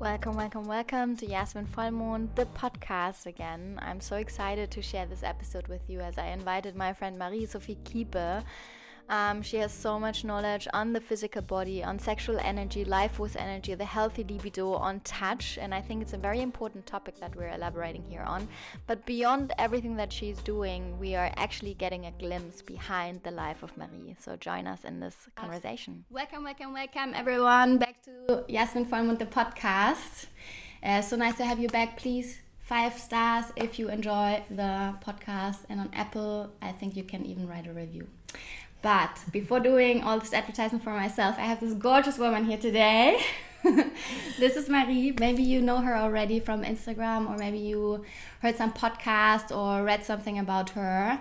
Welcome, welcome, welcome to Jasmin Vollmond, the podcast again. I'm so excited to share this episode with you as I invited my friend Marie Sophie Kiepe um, she has so much knowledge on the physical body, on sexual energy, life with energy, the healthy libido, on touch. And I think it's a very important topic that we're elaborating here on. But beyond everything that she's doing, we are actually getting a glimpse behind the life of Marie. So join us in this conversation. Welcome, welcome, welcome, everyone, back to Jasmin Vollmond, the podcast. Uh, so nice to have you back. Please five stars if you enjoy the podcast and on apple i think you can even write a review but before doing all this advertising for myself, I have this gorgeous woman here today. this is Marie. Maybe you know her already from Instagram, or maybe you heard some podcast or read something about her.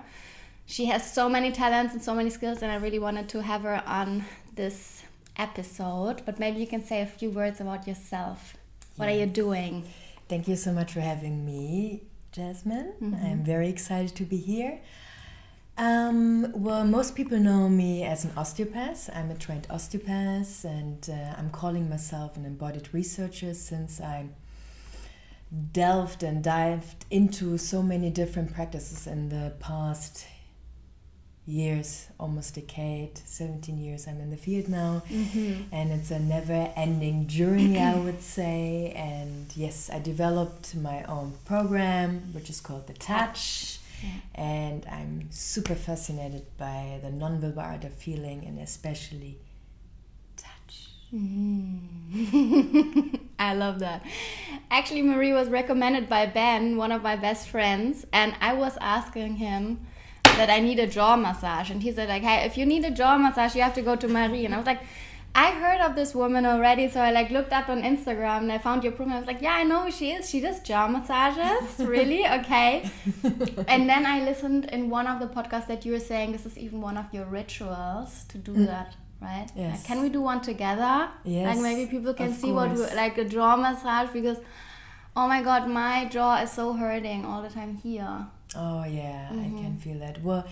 She has so many talents and so many skills, and I really wanted to have her on this episode. But maybe you can say a few words about yourself. What yeah. are you doing? Thank you so much for having me, Jasmine. Mm -hmm. I'm very excited to be here. Um, well, most people know me as an osteopath. I'm a trained osteopath, and uh, I'm calling myself an embodied researcher since I delved and dived into so many different practices in the past years, almost decade, 17 years I'm in the field now. Mm-hmm. And it's a never ending journey, I would say. And yes, I developed my own program, which is called The Touch and I'm super fascinated by the non-verbal art of feeling and especially touch. Mm. I love that. Actually, Marie was recommended by Ben, one of my best friends, and I was asking him that I need a jaw massage, and he said like, "Hey, if you need a jaw massage, you have to go to Marie." And I was like I heard of this woman already, so I like looked up on Instagram and I found your profile. I was like, yeah, I know who she is. She does jaw massages. really? Okay. and then I listened in one of the podcasts that you were saying this is even one of your rituals to do mm. that, right? Yes. Like, can we do one together? Yes. Like maybe people can see course. what like a jaw massage because, oh my god, my jaw is so hurting all the time here. Oh yeah, mm -hmm. I can mm-hmm. feel that. Well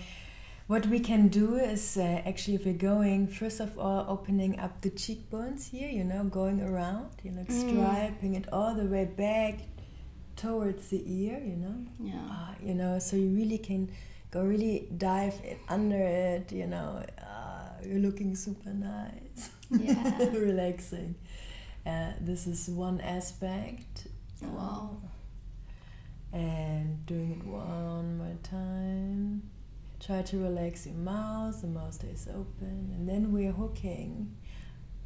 what we can do is uh, actually, if we're going, first of all, opening up the cheekbones here, you know, going around, you know, mm. striping it all the way back towards the ear, you know. Yeah. Uh, you know, so you really can go really dive under it, you know. Uh, you're looking super nice. Yeah. Relaxing. Uh, this is one aspect. Wow. And doing it one more time. Try to relax your mouth, the mouth stays open, and then we're hooking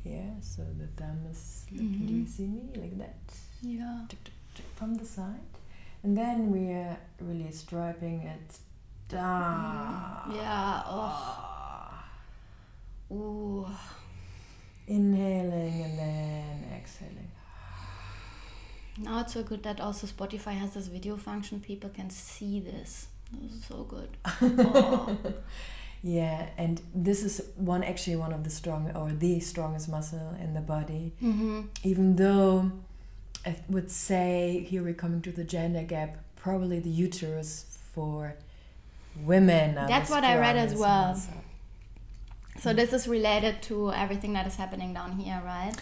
Yeah, so the thumb is looking. Mm-hmm. Do you see me like that? Yeah. From the side, and then we are really striping it down. Mm. Yeah. Oh. Ooh. Inhaling and then exhaling. Now it's so good that also Spotify has this video function. People can see this. This is so good. Oh. yeah, and this is one actually one of the strong or the strongest muscle in the body. Mm-hmm. Even though I would say here we're coming to the gender gap, probably the uterus for women. That's what I read as well. Muscle. So this is related to everything that is happening down here, right?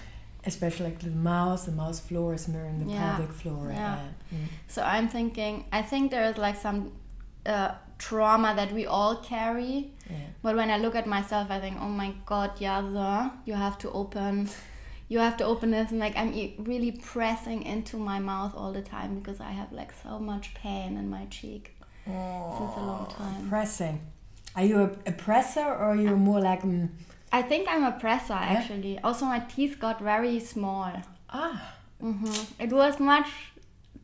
especially like the mouth the mouth floor is mirroring the yeah. pelvic floor yeah. mm. so i'm thinking i think there is like some uh, trauma that we all carry. Yeah. But when I look at myself, I think, oh my God, Yaza, you have to open, you have to open this, and like I'm really pressing into my mouth all the time because I have like so much pain in my cheek oh, since a long time. Pressing. Are you a, a presser or are you more like? Mm, I think I'm a presser actually. Also, my teeth got very small. Ah. Mm-hmm. It was much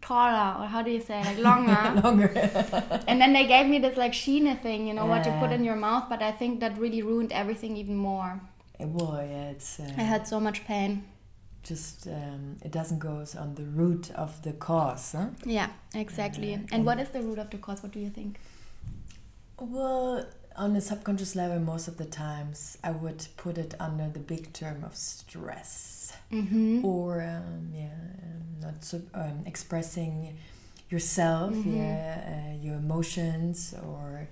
taller or how do you say like longer. Longer. And then they gave me this like Schiene thing you know yeah. what you put in your mouth but i think that really ruined everything even more. Will yeah it's uh, i had so much pain. just um, it doesn't go on the root of the cause huh? yeah exactly. Uh, and what is the root of the cause? What do you think? Well on a subconscious level most of the times i would put it under the big term of stress mm-hmm. or um, yeah, um, not so, um, expressing yourself, mm-hmm. yeah, uh, your emotions, or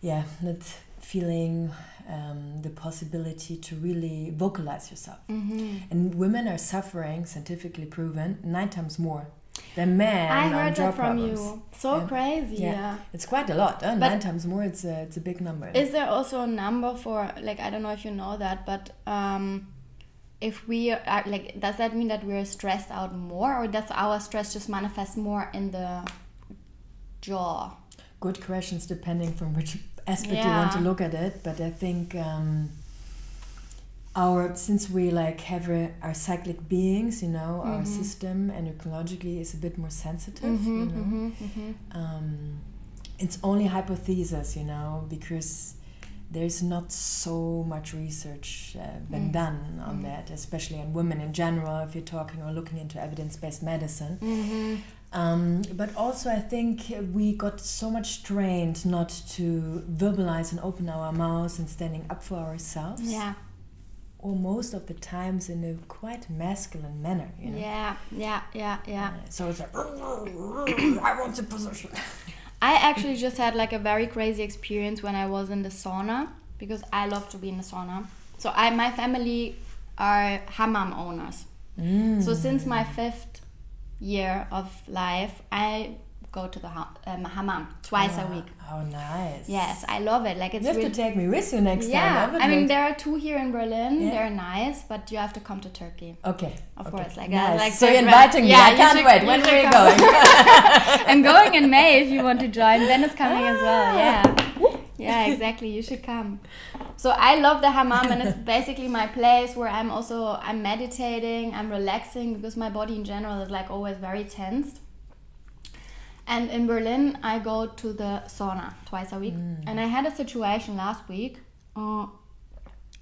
yeah, not feeling um, the possibility to really vocalize yourself. Mm-hmm. And women are suffering, scientifically proven, nine times more than men. I heard that from problems. you. So Yeah. crazy. Yeah. Yeah. It's quite a lot. Uh, But- nine times more. It's a it's a big number. Is there also a number for like I don't know if you know that, but um, if we are like, does that mean that we're stressed out more, or does our stress just manifest more in the jaw? Good questions, depending from which aspect you want to look at it. But I think um, our since we like have a, are cyclic beings, you know, our Mhm. system endocrinologically is a bit more sensitive. Mm-hmm, you know? mm-hmm, mm-hmm. um, it's only hypothesis, you know, because there's not so much research uh, been Mm. done on Mm. that, especially on women in general, if you're talking or looking into evidence based medicine. Mm-hmm. Um, but also, I think we got so much trained not to verbalize and open our mouths and standing up for ourselves. Yeah, Or most of the times in a quite masculine manner, you know. yeah, yeah, yeah, yeah. Uh, so it's like, I want the position. I actually just had like a very crazy experience when I was in the sauna because I love to be in the sauna. So I, my family are hammam owners. Mm. So since my fifth year of life, I go to the um, hammam twice a Ah, week. Oh, nice. Yes, I love it. Like it's You have really to take me with you next yeah. time. I mean, there are two here in Berlin. Yeah. They're nice, but you have to come to Turkey. okay. Of okay. course, like, nice. uh, like so you're inviting me. Yeah, I can't should- wait. When are you going? I'm going in May if you want to join. Ben is coming as well. Yeah. Yeah, exactly. You should come. So I love the hammam and it's basically my place where I'm also I'm meditating, I'm relaxing because my body in general is like always very tense. And in Berlin, I go to the sauna twice a week. And I had a situation last week uh,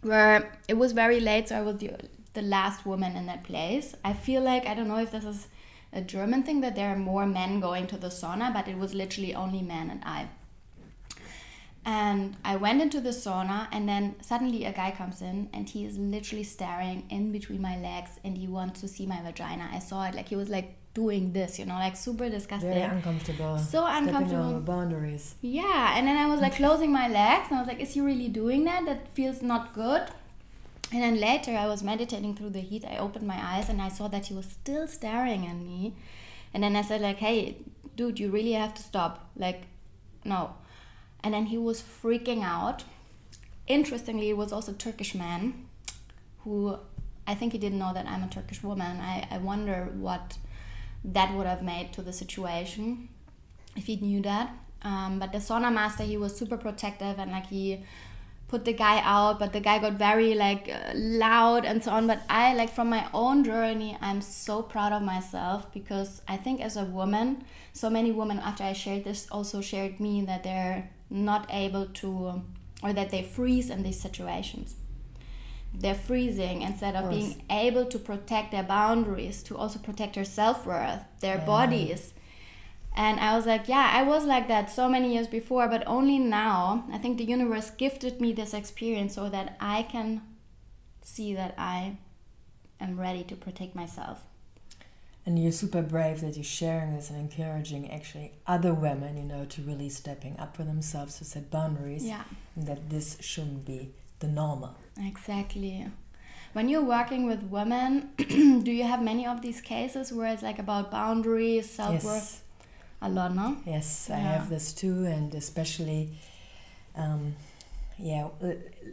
where it was very late, so I was the, the last woman in that place. I feel like, I don't know if this is a German thing, that there are more men going to the sauna, but it was literally only men and I. And I went into the sauna, and then suddenly a guy comes in, and he is literally staring in between my legs, and he wants to see my vagina. I saw it, like he was like doing this, you know, like super disgusting. Very uncomfortable. So Stepping uncomfortable. over boundaries. Yeah, and then I was like closing my legs, and I was like, "Is he really doing that? That feels not good." And then later, I was meditating through the heat. I opened my eyes, and I saw that he was still staring at me. And then I said, "Like, hey, dude, you really have to stop. Like, no." And then he was freaking out. Interestingly, it was also a Turkish man who I think he didn't know that I'm a Turkish woman. I, I wonder what that would have made to the situation if he knew that. Um, but the sauna master, he was super protective and like he put the guy out, but the guy got very like uh, loud and so on. But I like from my own journey, I'm so proud of myself because I think as a woman, so many women after I shared this also shared me that they're not able to or that they freeze in these situations. They're freezing instead of course. being able to protect their boundaries, to also protect their self worth, their Yeah. bodies. And I was like, yeah, I was like that so many years before, but only now. I think the universe gifted me this experience so that I can see that I am ready to protect myself. And you're super brave that you're sharing this and encouraging actually other women, you know, to really stepping up for themselves to set boundaries. Yeah, And that this shouldn't be the normal. exactly. When you're working with women, do you have many of these cases where it's like about boundaries, self worth? Yes. A lot, no? Yes, I have this too, and especially, um, yeah,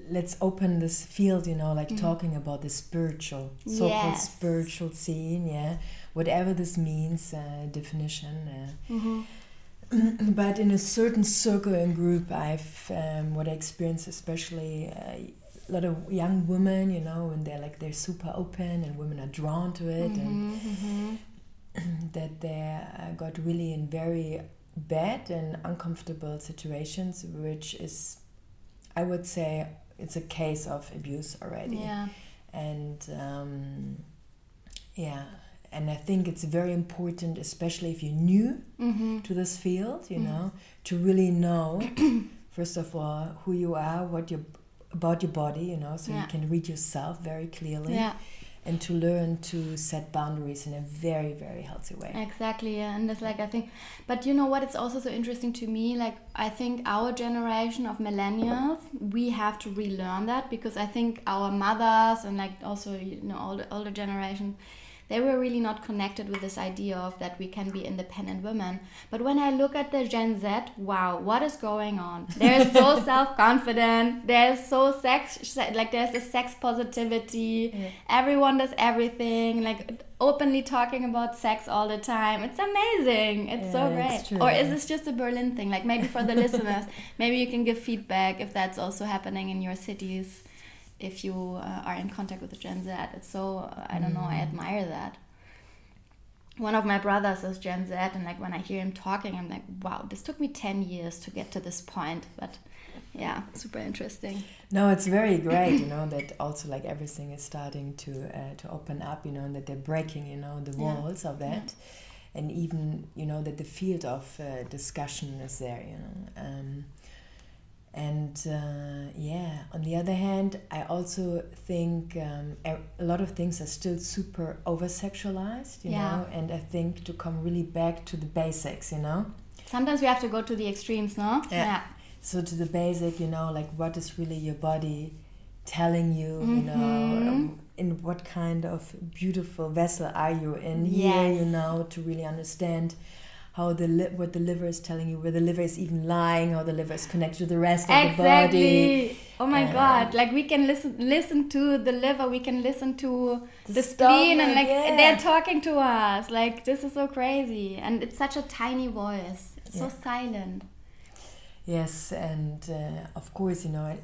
let's open this field, you know, like Mhm. talking about the spiritual, so-called Yes. spiritual scene, yeah, whatever this means, uh, definition. Uh, Mm-hmm. But in a certain circle and group, I've um, what I experience, especially uh, a lot of young women, you know, and they're like they're super open, and women are drawn to it, and Mm-hmm. that they uh, got really in very bad and uncomfortable situations, which is, I would say, it's a case of abuse already. Yeah. And um, yeah, and I think it's very important, especially if you're new Mm-hmm. to this field, you Mhm. know, to really know, first of all, who you are, what you about your body, you know, so Yeah. you can read yourself very clearly Yeah. and to learn to set boundaries in a very very healthy way exactly yeah. and it's like i think but you know what it's also so interesting to me like i think our generation of millennials we have to relearn that because i think our mothers and like also you know all the older generation they were really not connected with this idea of that we can be independent women. But when I look at the Gen Z, wow, what is going on? They're so self confident. They're so sex, like there's a sex positivity. Yeah. Everyone does everything. Like openly talking about sex all the time. It's amazing. It's yeah, so great. It's or is this just a Berlin thing? Like maybe for the listeners, maybe you can give feedback if that's also happening in your cities if you uh, are in contact with the Gen Z. It's so I don't mm. know. I mm. admire that. One of my brothers is Gen Z, and like when I hear him talking, I'm like, wow, this took me ten years to get to this point, but yeah, super interesting. No, it's very great, you know, that also like everything is starting to uh, to open up, you know, and that they're breaking, you know, the walls yeah. of that. Yeah. And even you know that the field of uh, discussion is there, you know. Um, and uh, yeah on the other hand i also think um, a lot of things are still super over sexualized you yeah. know and i think to come really back to the basics you know sometimes we have to go to the extremes no yeah, yeah. so to the basic you know like what is really your body telling you mm-hmm. you know um, in what kind of beautiful vessel are you in yes. here you know to really understand how the li- what the liver is telling you, where the liver is even lying, how the liver is connected to the rest exactly. of the body. Oh my god! Like we can listen listen to the liver, we can listen to the, spleen, and like yeah. they're talking to us. Like this is so crazy, and it's such a tiny voice. It's yeah. so silent. Yes, and uh, of course, you know,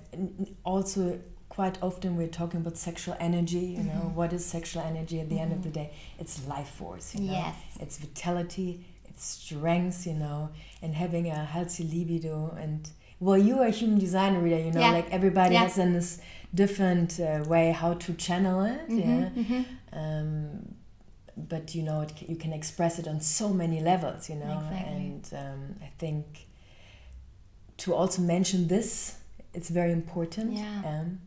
also quite often we're talking about sexual energy you know mm -hmm. what is sexual energy at the mm -hmm. end of the mm-hmm. day it's life force you know yes. it's vitality strength, you know, and having a healthy libido. And well, you are a human design reader, you know, yeah. like everybody yeah. has in this different uh, way how to channel it. Mm -hmm, yeah. Mm -hmm. um, but you know, it, you can express it on so many levels, you know, exactly. and um, I think to also mention this, it's very important. Yeah. Um,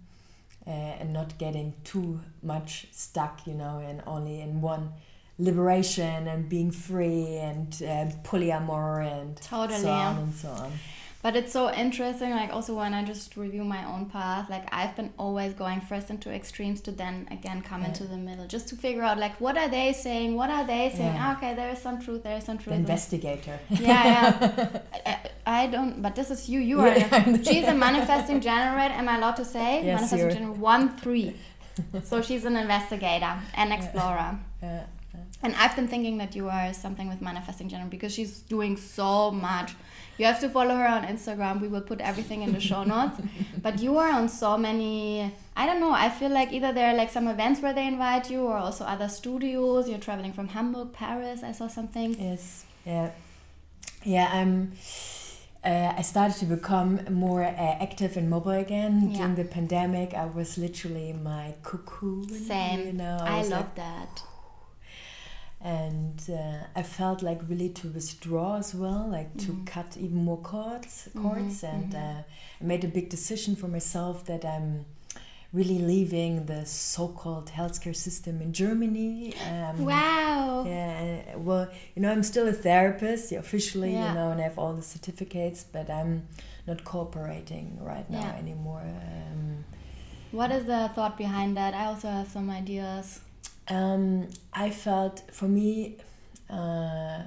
uh, and not getting too much stuck, you know, and only in one liberation and being free and uh, polyamor and totally, so on and so on. But it's so interesting like also when i just review my own path like i've been always going first into extremes to then again come yeah. into the middle just to figure out like what are they saying what are they saying? Yeah. okay there is some truth there is some truth. The investigator. Yeah yeah. I, I, don't but this is you you are yeah. she's a manifesting generator am i allowed to say? Yes, manifesting generator one three. So she's an investigator and explorer. Yeah and I've been thinking that you are something with manifesting generator because she's doing so much. You have to follow her on Instagram. We will put everything in the show notes. But you are on so many. I don't know. I feel like either there are like some events where they invite you, or also other studios. You're traveling from Hamburg, Paris. I saw something. Yes. Yeah. Yeah. I'm. Uh, I started to become more uh, active and mobile again yeah. during the pandemic. I was literally my cocoon. Same. You know, I, I love like, that and uh, I felt like really to withdraw as well, like to mm-hmm. cut even more cords, cords, mm -hmm. and mm-hmm. uh, I made a big decision for myself that I'm really leaving the so-called healthcare system in Germany. Um, wow! Yeah, well, you know, I'm still a therapist officially, yeah. you know, and I have all the certificates, but I'm not cooperating right now yeah. anymore. Um, what is the thought behind that? I also have some ideas. Um, I felt for me, uh,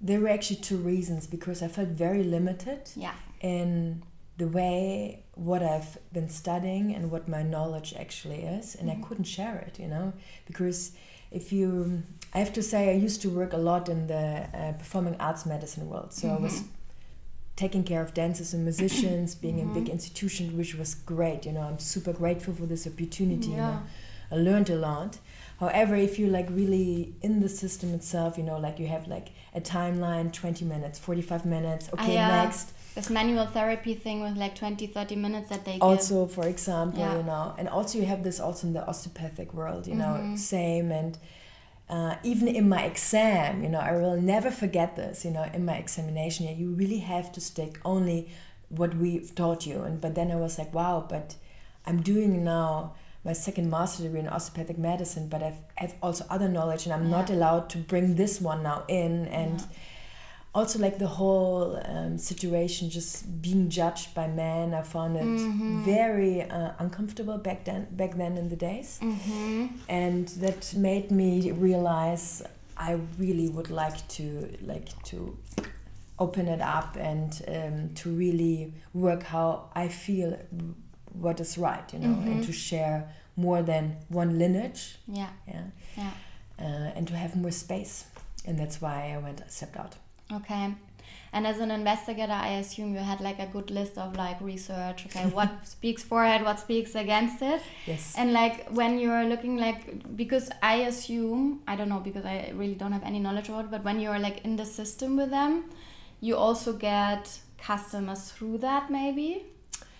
there were actually two reasons because I felt very limited yeah. in the way what I've been studying and what my knowledge actually is, and mm-hmm. I couldn't share it, you know, because if you, I have to say, I used to work a lot in the uh, performing arts medicine world, so mm-hmm. I was mm-hmm. taking care of dancers and musicians, being mm-hmm. in big institutions, which was great, you know. I'm super grateful for this opportunity, yeah. you know I learned a lot. However, if you're like really in the system itself, you know, like you have like a timeline, 20 minutes, 45 minutes, okay, yeah. next. This manual therapy thing with like 20, 30 minutes that they Also, give. for example, yeah. you know, and also you have this also in the osteopathic world, you know, mm -hmm. same. And uh, even in my exam, you know, I will never forget this, you know, in my examination, yeah, you really have to stick only what we've taught you. And but then I was like, wow, but I'm doing now my second master degree in osteopathic medicine, but I've, have also other knowledge, and I'm yeah. not allowed to bring this one now in. And yeah. also, like the whole um, situation, just being judged by men, I found it mm-hmm. very uh, uncomfortable back then. Back then in the days, mm-hmm. and that made me realize I really would like to like to open it up and um, to really work how I feel what is right, you know, mm-hmm. and to share more than one lineage. Yeah. Yeah. Yeah. Uh, and to have more space, and that's why I went stepped out. Okay. And as an investigator, I assume you had like a good list of like research. Okay, what speaks for it, what speaks against it. Yes. And like when you're looking like because I assume I don't know because I really don't have any knowledge about it, but when you're like in the system with them, you also get customers through that maybe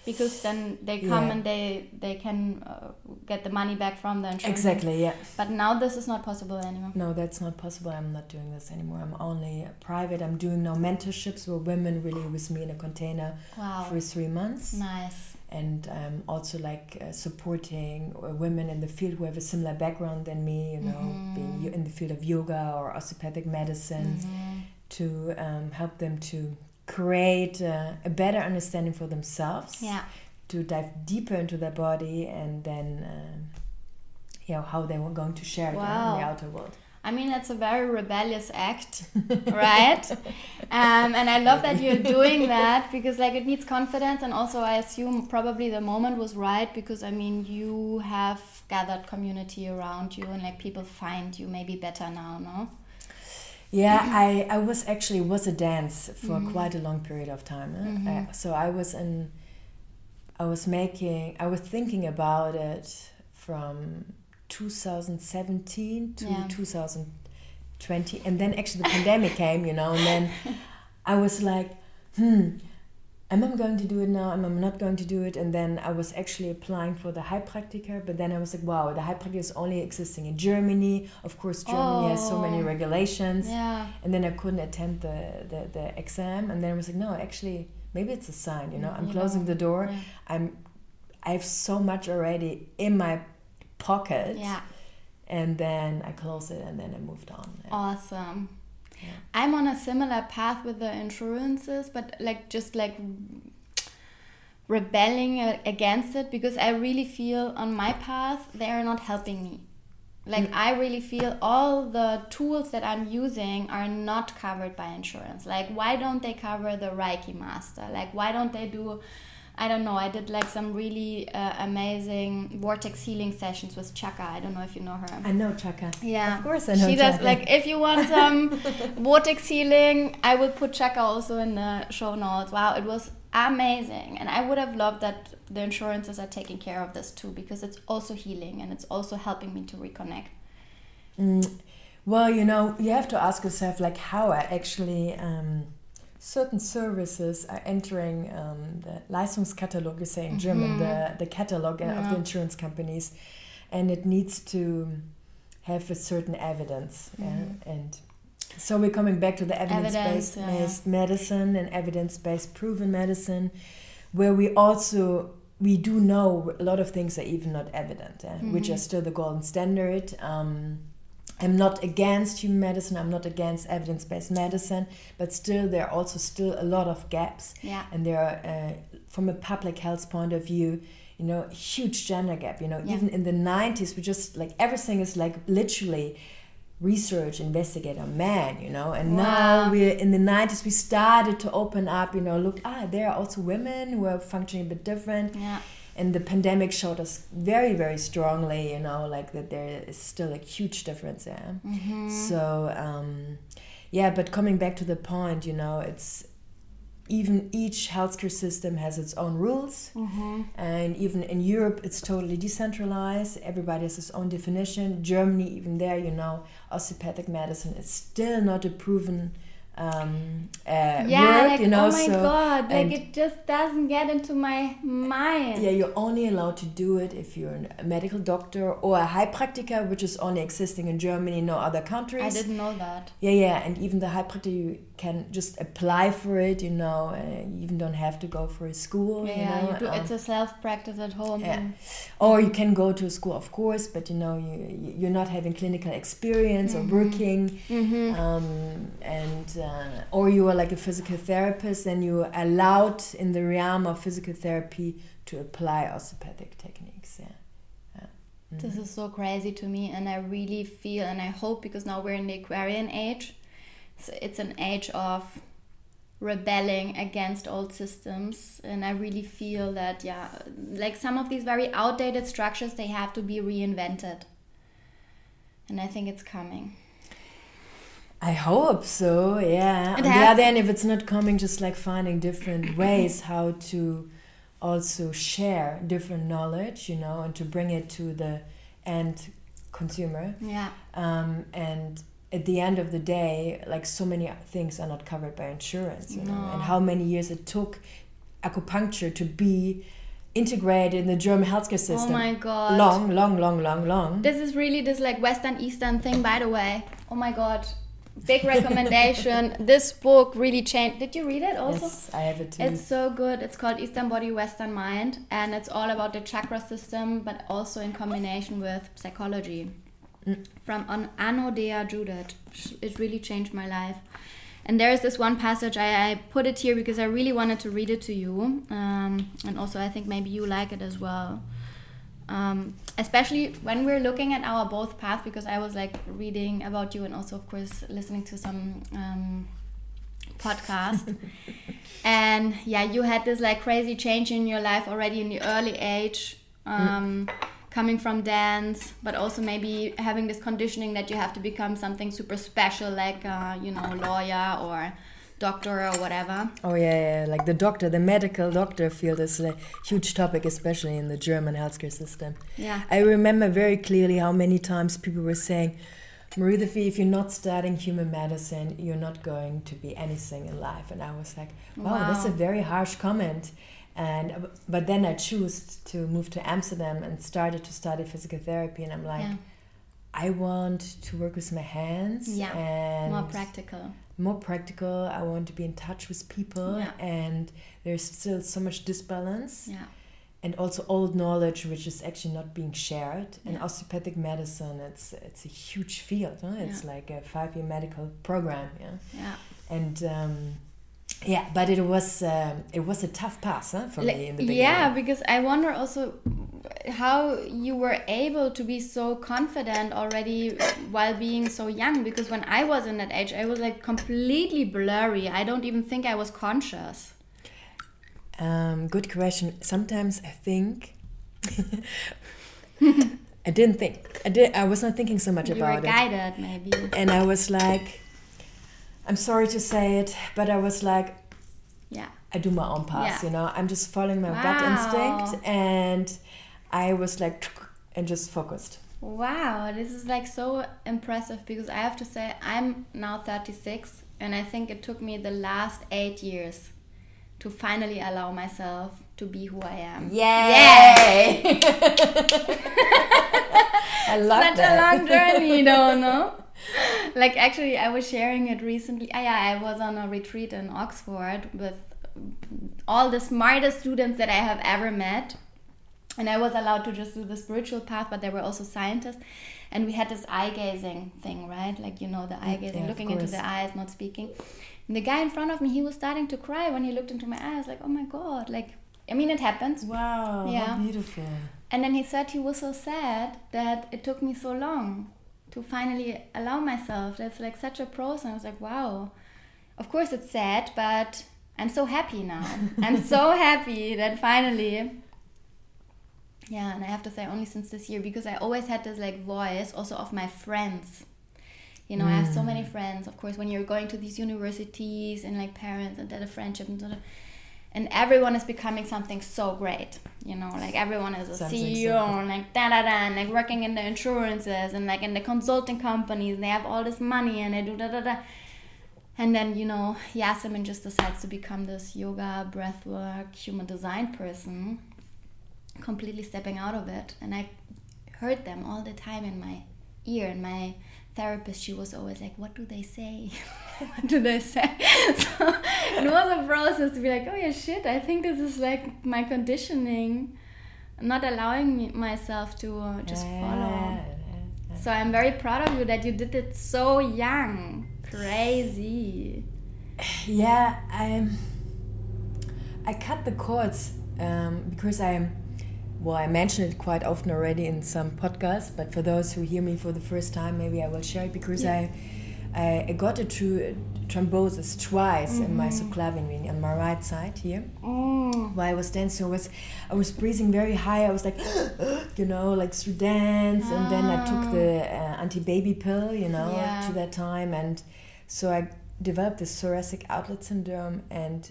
because then they come yeah. and they they can uh, get the money back from the insurance. Exactly, yeah. But now this is not possible anymore. No, that's not possible. I'm not doing this anymore. I'm only private. I'm doing now mentorships where women really with me in a container wow. for three months. Nice. And I'm also like uh, supporting uh, women in the field who have a similar background than me. You know, mm-hmm. being in the field of yoga or osteopathic medicine. Mm-hmm. To um, help them to create uh, a better understanding for themselves yeah to dive deeper into their body and then uh, you know how they were going to share it wow. in the outer world I mean, it's a very rebellious act, right? um, and I love that you're doing that because, like, it needs confidence, and also I assume probably the moment was right because I mean, you have gathered community around you, and like people find you maybe better now, no? Yeah, I, I was actually was a dance for mm-hmm. quite a long period of time. Eh? Mm-hmm. Uh, so I was in, I was making, I was thinking about it from 2017 to yeah. 2020, and then actually the pandemic came, you know, and then I was like, hmm, am I going to do it now? Am I not going to do it? And then I was actually applying for the Heilpraktiker, but then I was like, wow, the Heilpraktiker is only existing in Germany. Of course, Germany oh. has so many oh. regulations. Yeah. And then I couldn't attend the, the, the exam. And then I was like, no, actually, maybe it's a sign, you know, I'm you closing the door. Yeah. I'm, I have so much already in my pocket. Yeah. And then I closed it and then I moved on. Awesome. I'm on a similar path with the insurances, but like just like rebelling against it because I really feel on my path they are not helping me. Like mm. I really feel all the tools that I'm using are not covered by insurance. Like why don't they cover the Reiki master? Like why don't they do I don't know. I did like some really uh, amazing vortex healing sessions with Chaka. I don't know if you know her. I know Chaka. Yeah, of course I know. She Chaka. does like if you want some vortex healing, I will put Chaka also in the show notes. Wow, it was amazing, and I would have loved that the insurances are taking care of this too because it's also healing and it's also helping me to reconnect. Mm, well, you know, you have to ask yourself like how I actually. Um, certain services are entering um, the Leistungskatalog, you say in mm -hmm. German, the, the catalog yeah. of the insurance companies, and it needs to have a certain evidence. Mm -hmm. yeah? And so we're coming back to the evidence-based yeah. medicine and evidence-based proven medicine, where we also we do know a lot of things are even not evident, mm -hmm. which are still the golden standard. Um, I'm not against human medicine. I'm not against evidence-based medicine, but still, there are also still a lot of gaps. Yeah. And there are, uh, from a public health point of view, you know, huge gender gap. You know, yeah. even in the '90s, we just like everything is like literally research investigate investigator man you know and wow. now we're in the 90s we started to open up you know look ah there are also women who are functioning a bit different yeah and the pandemic showed us very very strongly you know like that there is still a huge difference there mm-hmm. so um, yeah but coming back to the point you know it's even each healthcare system has its own rules mm-hmm. and even in europe it's totally decentralized everybody has his own definition germany even there you know osteopathic medicine is still not a proven um, uh, yeah, work, like, you know. Oh my so, god, like it just doesn't get into my mind. Yeah, you're only allowed to do it if you're a medical doctor or a Heilpraktiker, which is only existing in Germany, no other countries. I didn't know that. Yeah, yeah, and even the Heilpraktiker, you can just apply for it. You know, uh, you even don't have to go for a school. Yeah, you know, you do, um, it's a self practice at home. yeah. or you can go to a school, of course, but you know, you you- you're not having clinical experience Mhm. or working, Mm -hmm. um, and uh, or you are like a physical therapist, and you're allowed in the realm of physical therapy to apply osteopathic techniques. Yeah. yeah. Mhm. This is so crazy to me, and I really feel and I hope because now we're in the Aquarian age, so it's an age of rebelling against old systems, and I really feel that yeah, like some of these very outdated structures they have to be reinvented, and I think it's coming. I hope so. Yeah. It On the other hand, if it's not coming, just like finding different ways how to also share different knowledge, you know, and to bring it to the end consumer. Yeah, um, and at the end of the day like so many things are not covered by insurance you know and how many years it took acupuncture to be integrated in the german healthcare oh system Oh my god. long long long long long This is really this like Western Eastern thing, by the way. Oh my god. Big recommendation. this book really changed. Did you read it also? yes i have it too It's so good. It's called Eastern Body, Western Mind, and it's all about the chakra system, but also in combination with psychology. Mm. From An- Anodea Judith. It really changed my life. And there is this one passage, I, I put it here because I really wanted to read it to you. Um, and also, I think maybe you like it as well. Um, especially when we're looking at our both paths, because I was like reading about you and also, of course, listening to some um, podcast. and yeah, you had this like crazy change in your life already in the early age, um, coming from dance, but also maybe having this conditioning that you have to become something super special, like uh, you know, lawyer or doctor or whatever. Oh yeah, yeah, like the doctor, the medical doctor field is a huge topic, especially in the German healthcare system. Yeah. I remember very clearly how many times people were saying, Marie Sophie, if you're not studying human medicine, you're not going to be anything in life. And I was like, wow, that's a very harsh comment. And but then I chose to move to Amsterdam and started to study physical therapy. And I'm like, yeah. I want to work with my hands. Yeah, and More practical. more practical. I want to be in touch with people, Yeah. and there's still so much disbalance, Yeah. and also old knowledge which is actually not being shared. And Yeah. osteopathic medicine, it's it's a huge field. Huh? It's Yeah. like a five-year medical program. Yeah, Yeah. and. Um, yeah, but it was um, it was a tough pass huh, for Like, me in the beginning. yeah, because I wonder also how you were able to be so confident already while being so young. Because when I was in that age, I was like completely blurry. I don't even think I was conscious. Um, good question. Sometimes I think I didn't think. I did. I was not thinking so much you about were it. guided, maybe. and I was like, I'm sorry to say it, but I was like, Yeah. I do my own path, Yeah. you know. I'm just following my gut instinct, and I was like, and just focused. Wow, this is like so impressive because I have to say I'm now 36 and I think it took me the last 8 years to finally allow myself to be who I am. Yay! I love Such that. a long journey, though, no? Like actually, I was sharing it recently. Ah, yeah, I was on a retreat in Oxford with all the smartest students that I have ever met, and I was allowed to just do the spiritual path, but there were also scientists, and we had this eye gazing thing, right? Like you know, the eye gazing, Mm, of looking into the eyes, not speaking. And the guy in front of me, he was starting to cry when he looked into my eyes. Like, oh my god! Like, I mean, it happens. Wow, Yeah. how beautiful. And then he said he was so sad that it took me so long to finally allow myself. That's like such a process. I was like, wow. Of course it's sad, but I'm so happy now. I'm so happy that finally. Yeah, and I have to say only since this year because I always had this like voice also of my friends. You know, I have so many mm. friends. Of course, when you're going to these universities and like parents and that a friendship and sort of and everyone is becoming something so great you know like everyone is a Something ceo so- and like da da da and like working in the insurances and like in the consulting companies. And they have all this money and they do da da da. And then you know Yasemin just decides to become this yoga breathwork human design person completely stepping out of it. And i heard them all the time in my ear in my therapist she was always like what do they say? What do they say? So it was a process to be like oh yeah shit i think this is like my conditioning not allowing me, myself to uh, just yeah, follow. yeah, so i'm very proud of you that you did it so young. Crazy. Yeah i i cut the cords um, because i'm well, I mentioned it quite often already in some podcasts, but for those who hear me for the first time, maybe I will share it because yeah. I, I got a true thrombosis twice mm -hmm. in my mm-hmm. subclavian vein on my right side here. Mm. While I was dancing, I was I was breathing very high. I was like, you know, like through dance, ah. and then I took the ah. uh, anti-baby pill, you know, yeah. to that time, and so I developed this thoracic outlet syndrome, and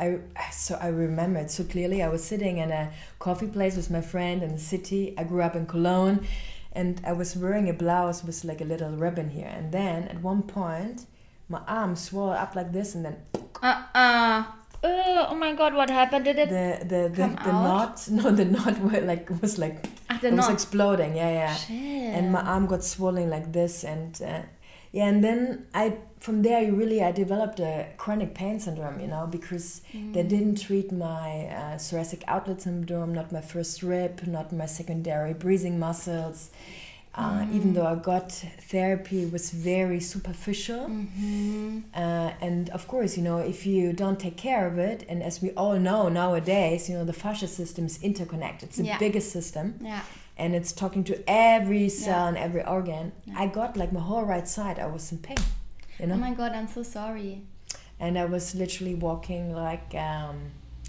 I so I remember it so clearly. I was sitting in a coffee place with my friend in the city. I grew up in Cologne, and I was wearing a blouse with like a little ribbon here. And then at one point, my arm swelled up like this, and then uh uh. oh my god! What happened? Did it the the the, the knot? No, the knot was like was like ah, it was exploding. Yeah, yeah. Shit. And my arm got swollen like this, and uh, yeah, and then I from there I really I developed a chronic pain syndrome, you know, because mm. they didn't treat my uh, thoracic outlet syndrome, not my first rib, not my secondary breathing muscles. Uh, mm. Even though I got therapy, was very superficial, mm-hmm. uh, and of course, you know, if you don't take care of it, and as we all know nowadays, you know, the fascia system is interconnected. It's the yeah. biggest system. Yeah and it's talking to every cell yeah. and every organ. Yeah. I got like my whole right side. I was in pain. You know? Oh my god, I'm so sorry. And I was literally walking like um,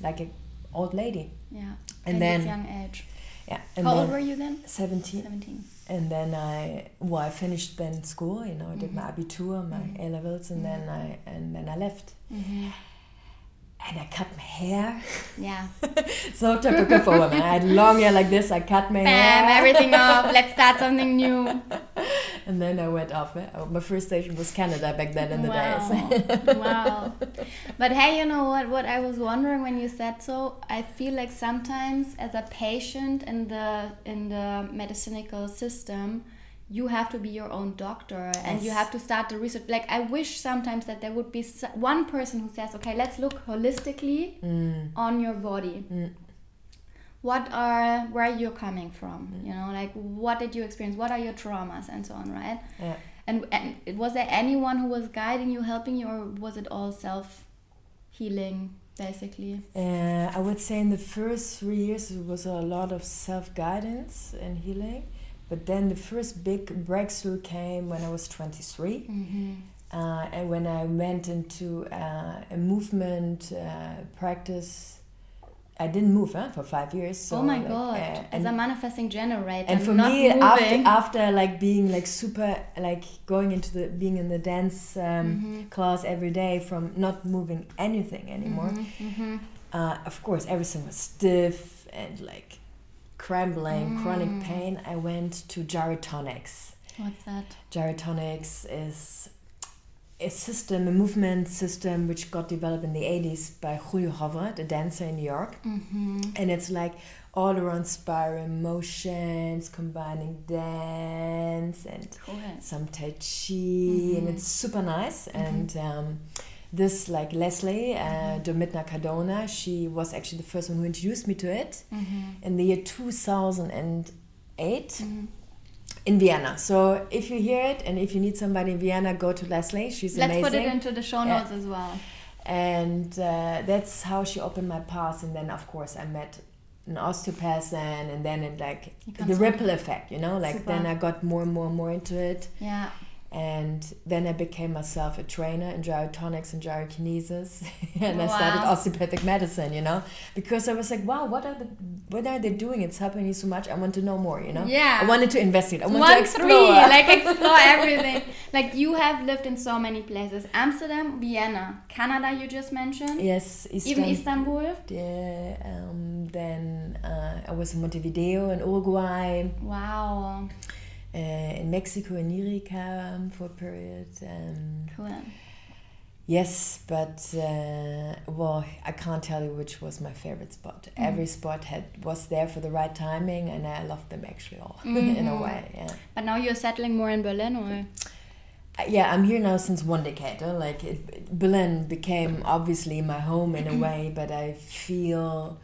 like an old lady. Yeah. And At then young age. Yeah. And How old were you then? Seventeen. Seventeen. And then I well I finished then school. You know I did mm -hmm. my Abitur, my mm -hmm. A levels, and mm -hmm. then I and then I left. And I cut my hair. Yeah. so typical for women. I had long hair like this. I cut my Bam, hair. everything off. Let's start something new. and then I went off. Eh? Oh, my first station was Canada back then in the wow. days. wow. But hey, you know what? What I was wondering when you said so, I feel like sometimes as a patient in the in the medicinal system you have to be your own doctor and yes. you have to start the research like i wish sometimes that there would be one person who says okay let's look holistically mm. on your body mm. what are where you're coming from mm. you know like what did you experience what are your traumas and so on right yeah. and and was there anyone who was guiding you helping you or was it all self healing basically uh, i would say in the first three years it was a lot of self guidance and healing but then the first big breakthrough came when I was 23. Mm-hmm. Uh, and when I went into uh, a movement uh, practice, I didn't move huh, for five years. So oh my like, god! Uh, As a manifesting generator, and for me, after after like being like super like going into the being in the dance um, mm-hmm. class every day from not moving anything anymore. Mm-hmm. mm-hmm. Uh, of course, everything was stiff and like crumbling, mm. chronic pain, I went to Gyrotonics. What's that? Gyrotonics is a system, a movement system which got developed in the 80s by Juliu Horvath, a dancer in New York. Mm-hmm. And it's like all around spiral motions, combining dance and cool. some Tai Chi, mm-hmm. and it's super nice. Mm-hmm. And um, this like Leslie uh, mm-hmm. Domitna Cardona, she was actually the first one who introduced me to it mm-hmm. in the year 2008 mm-hmm. in Vienna. So if you hear it and if you need somebody in Vienna, go to Leslie. She's Let's amazing. Let's put it into the show notes yeah. as well. And uh, that's how she opened my path. And then, of course, I met an osteopath and, and then it like the ripple effect, you know, like Super. then I got more and more and more into it. Yeah and then I became myself a trainer in gyrotonics and gyrokinesis, and wow. I started osteopathic medicine. You know, because I was like, wow, what are the what are they doing? It's helping me so much. I want to know more. You know, yeah. I wanted to investigate. I want One, to explore. Three, like explore everything. like you have lived in so many places: Amsterdam, Vienna, Canada. You just mentioned. Yes, even Istanbul. Yeah. Um, then uh, I was in Montevideo in Uruguay. Wow uh, in Mexico in Nirica um, for a period. Um, cool. Yes, but uh, well, I can't tell you which was my favorite spot. Mm. Every spot had was there for the right timing, and I loved them actually all mm -hmm. in a way. Yeah. But now you're settling more in Berlin, or? Uh, yeah, I'm here now since one decade. Like it, Berlin became obviously my home in a way, but I feel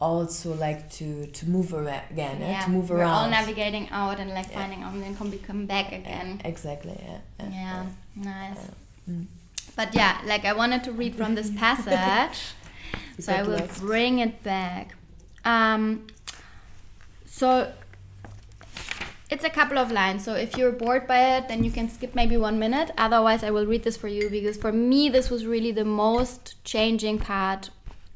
also like to to move around again, yeah, to move we're around. all navigating out and like yeah. finding out and then come come back again. Exactly. Yeah. Yeah. yeah. Nice. Mm. But yeah, like I wanted to read from this passage, so I will lost. bring it back. Um, so it's a couple of lines. So if you're bored by it, then you can skip maybe one minute. Otherwise, I will read this for you because for me, this was really the most changing part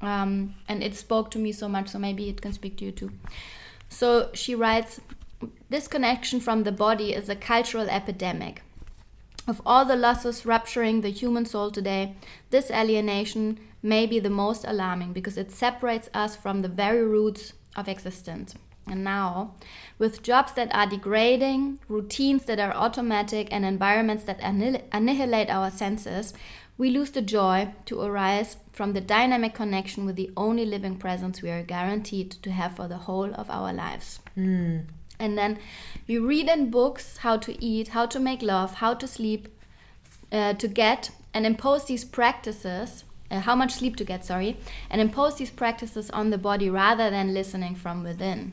um, and it spoke to me so much, so maybe it can speak to you too. So she writes This connection from the body is a cultural epidemic. Of all the losses rupturing the human soul today, this alienation may be the most alarming because it separates us from the very roots of existence. And now, with jobs that are degrading, routines that are automatic, and environments that annihilate our senses, we lose the joy to arise from the dynamic connection with the only living presence we are guaranteed to have for the whole of our lives. Mm. And then we read in books how to eat, how to make love, how to sleep, uh, to get and impose these practices, uh, how much sleep to get, sorry, and impose these practices on the body rather than listening from within.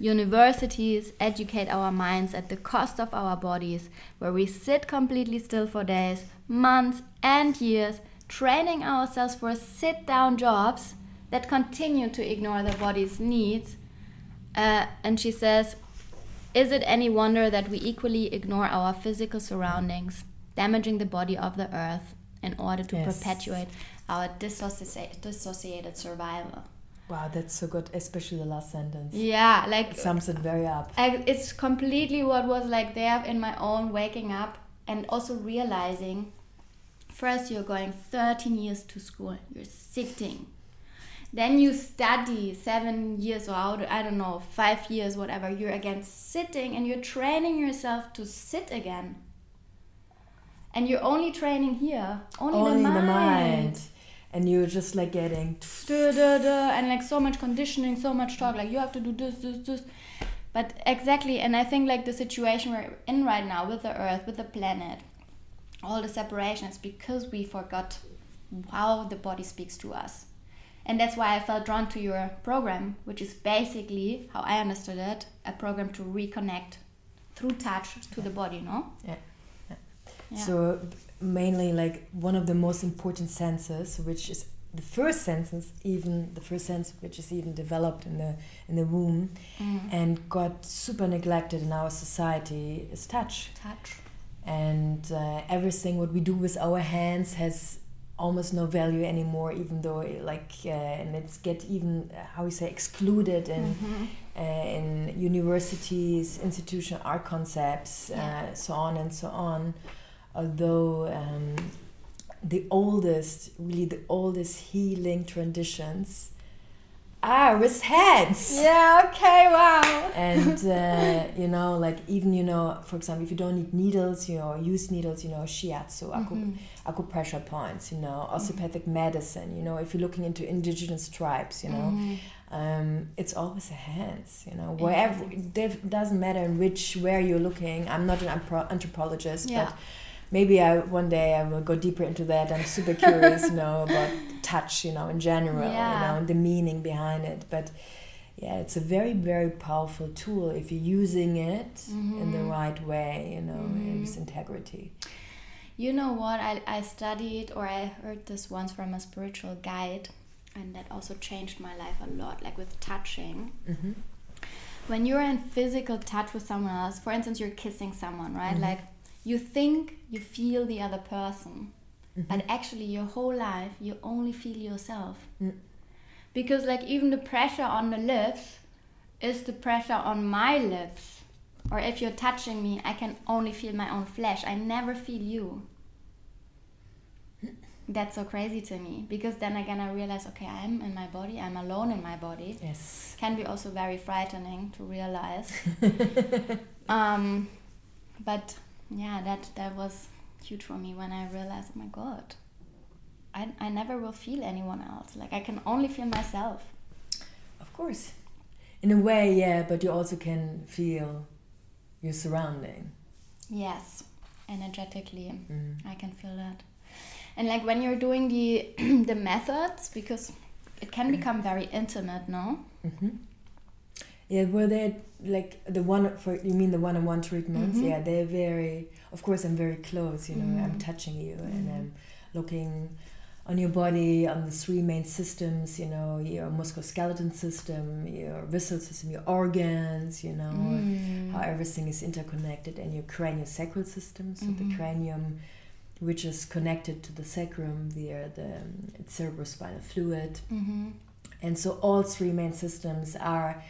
Universities educate our minds at the cost of our bodies, where we sit completely still for days, months, and years, training ourselves for sit down jobs that continue to ignore the body's needs. Uh, and she says, Is it any wonder that we equally ignore our physical surroundings, damaging the body of the earth in order to yes. perpetuate our dissociated, dissociated survival? Wow, that's so good, especially the last sentence. Yeah, like it sums it very up. I, it's completely what was like there in my own waking up and also realizing first you're going 13 years to school, you're sitting. Then you study seven years or out, I don't know, five years, whatever. You're again sitting and you're training yourself to sit again. And you're only training here, only, only the mind. The mind and you're just like getting duh, duh, duh, and like so much conditioning, so much talk, like you have to do this, this, this. But exactly, and I think like the situation we're in right now with the Earth, with the planet, all the separation is because we forgot how the body speaks to us. And that's why I felt drawn to your program, which is basically how I understood it a program to reconnect through touch to the body, no? Yeah. yeah. yeah. So mainly like one of the most important senses, which is the first senses, even the first sense which is even developed in the in the womb, mm. and got super neglected in our society is touch. Touch. And uh, everything what we do with our hands has almost no value anymore, even though it, like uh, and it's get even uh, how we say excluded in mm -hmm. in universities, institutional art concepts, yeah. Uh, so on and so on although um, the oldest, really the oldest healing traditions are with hands. Yeah, okay, wow. and, uh, you know, like even, you know, for example, if you don't need needles, you know, use needles, you know, shiatsu, mm -hmm. acupressure points, you know, osteopathic mm -hmm. medicine, you know, if you're looking into indigenous tribes, you know, mm -hmm. um, it's always the hands, you know, wherever, it doesn't matter in which, where you're looking. I'm not an anthropologist, yeah. but maybe I one day I will go deeper into that. I'm super curious, you know, about touch, you know, in general, yeah. you know, and the meaning behind it. But yeah, it's a very very powerful tool if you're using it mm-hmm. in the mm-hmm. right way, you know, mm-hmm. with integrity. You know what? I I studied or I heard this once from a spiritual guide, and that also changed my life a lot. Like with touching. Mm-hmm. When you're in physical touch with someone else, for instance, you're kissing someone, right? Mm-hmm. Like you think you feel the other person. Mm-hmm. but actually your whole life you only feel yourself. Mm. because like even the pressure on the lips is the pressure on my lips. Or if you're touching me i can only feel my own flesh. I never feel you. That's so crazy to me. Because then again i realize okay i'm in my body. I'm alone in my body. Yes. Can be also very frightening to realize. Um, but yeah that that was huge for me when I realized, oh my god, I, I never will feel anyone else. Like I can only feel myself. Of course. In a way, yeah, but you also can feel your surrounding. Yes, energetically. Mm. I can feel that. And like when you're doing the the methods, because it can become very intimate, no? Mm-hmm. Yeah, well, they're like the one for you mean the one-on-one treatments? Mm-hmm. Yeah, they're very. Of course, I'm very close. You know, mm-hmm. I'm touching you and mm-hmm. I'm looking on your body, on the three main systems, you know, your musculoskeletal system, your visceral system, your organs, you know, mm. how everything is interconnected, and your craniosacral system, so mm-hmm. the cranium, which is connected to the sacrum via the um, cerebrospinal fluid. Mm-hmm. And so all three main systems are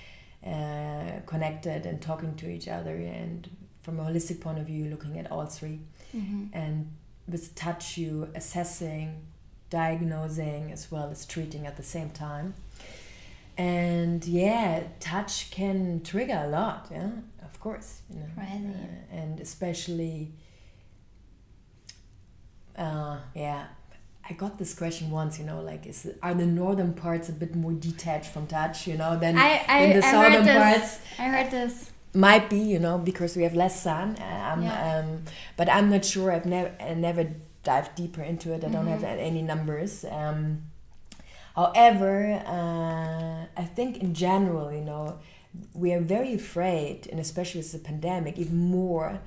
uh, connected and talking to each other, and from a holistic point of view, looking at all 3 mm-hmm. And with touch, you assessing diagnosing as well as treating at the same time. And yeah, touch can trigger a lot, yeah, of course. You know, uh, and especially, uh, yeah, I got this question once, you know, like, is are the northern parts a bit more detached from touch, you know, than, I, I, than the I southern parts? I heard this. Might be, you know, because we have less sun. Um, yeah. um, but I'm not sure. I've never, never dive deeper into it. I don't mm-hmm. have any numbers. Um, however, uh, I think in general, you know, we are very afraid, and especially with the pandemic, even more.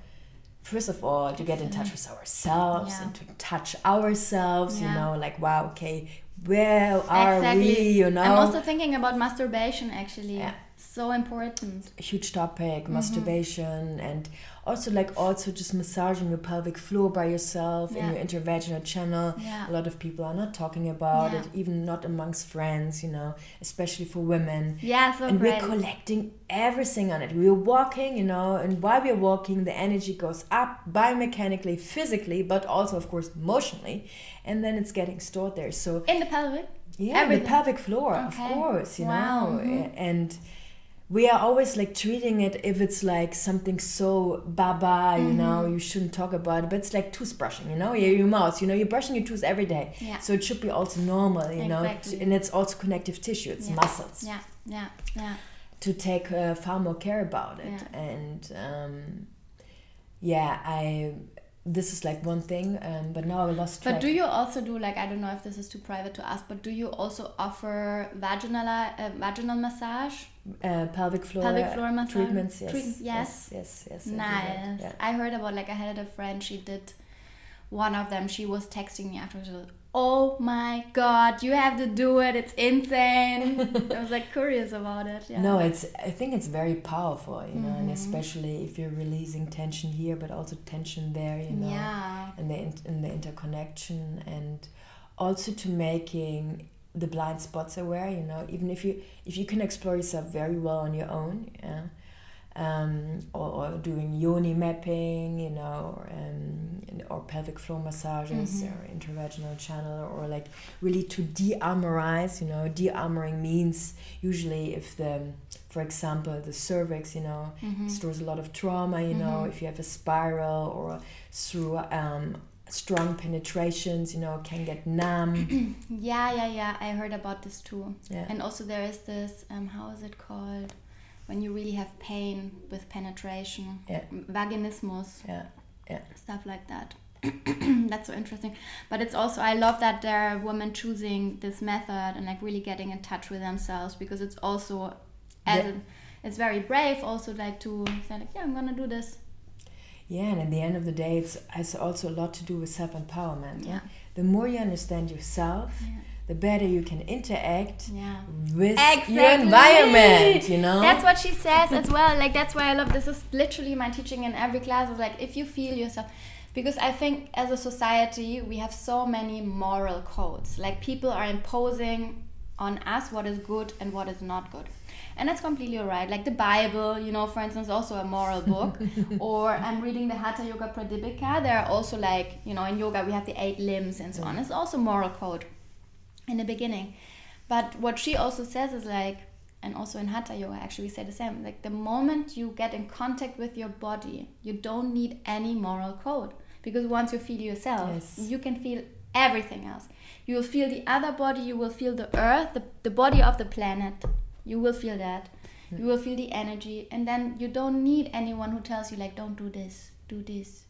First of all, to get in touch with ourselves yeah. and to touch ourselves, yeah. you know, like wow, okay, where are exactly. we? You know, I'm also thinking about masturbation actually. Yeah. So important. A huge topic, mm-hmm. masturbation and also like also just massaging your pelvic floor by yourself yeah. in your intervaginal channel yeah. a lot of people are not talking about yeah. it even not amongst friends you know especially for women yeah so and great. we're collecting everything on it we're walking you know and while we're walking the energy goes up biomechanically physically but also of course emotionally and then it's getting stored there so in the pelvic yeah Everything. the pelvic floor okay. of course you wow. know mm-hmm. and we are always like treating it if it's like something so baba, you mm-hmm. know, you shouldn't talk about it. But it's like toothbrushing, you know, your, your mouth, you know, you're brushing your teeth every day. Yeah. So it should be also normal, you exactly. know, and it's also connective tissue, it's yeah. muscles. Yeah, yeah, yeah. To take uh, far more care about it. Yeah. And um, yeah, I this is like one thing um, but now i lost track. but do you also do like i don't know if this is too private to ask but do you also offer vaginal uh, vaginal massage? Uh, pelvic floor pelvic floor massage? treatments yes. Treat yes yes? yes, yes nice. I, yeah. I heard about like i had a friend she did one of them. She was texting me afterwards oh my god you have to do it it's insane i was like curious about it yeah. no it's i think it's very powerful you know mm-hmm. and especially if you're releasing tension here but also tension there you know yeah and the in the interconnection and also to making the blind spots aware you know even if you if you can explore yourself very well on your own yeah um, or, or, doing yoni mapping, you know, or, um, or pelvic floor massages mm-hmm. or intervaginal channel, or like really to de-armorize, you know, de-armoring means usually if the, for example, the cervix, you know, mm-hmm. stores a lot of trauma, you mm-hmm. know, if you have a spiral or through um, strong penetrations, you know, can get numb. yeah, yeah, yeah. I heard about this too. Yeah. And also there is this, um, how is it called? When you really have pain with penetration, yeah. vaginismus, yeah. Yeah. stuff like that. That's so interesting. But it's also I love that there are women choosing this method and like really getting in touch with themselves because it's also as yeah. it's very brave also like to say like yeah I'm gonna do this. Yeah, and at the end of the day, it's has also a lot to do with self empowerment. Yeah. The more you understand yourself. Yeah the better you can interact yeah. with exactly. your environment you know? That's what she says as well. Like that's why i love this is literally my teaching in every class is like if you feel yourself because i think as a society we have so many moral codes. Like people are imposing on us what is good and what is not good. And that's completely alright like the bible you know for instance also a moral book. Or i'm reading the hatha yoga pradipika. There are also like you know in yoga we have the eight limbs and so on. It's also moral code in the beginning. But what she also says is like, and also in Hatha Yoga, actually, we say the same. Like the moment you get in contact with your body, you don't need any moral code. Because once you feel yourself Yes. you can feel everything else. You will feel the other body you will feel the earth the, the body of the planet. You will feel that. Hmm. You will feel the energy. And then you don't need anyone who tells you like don't do this do this.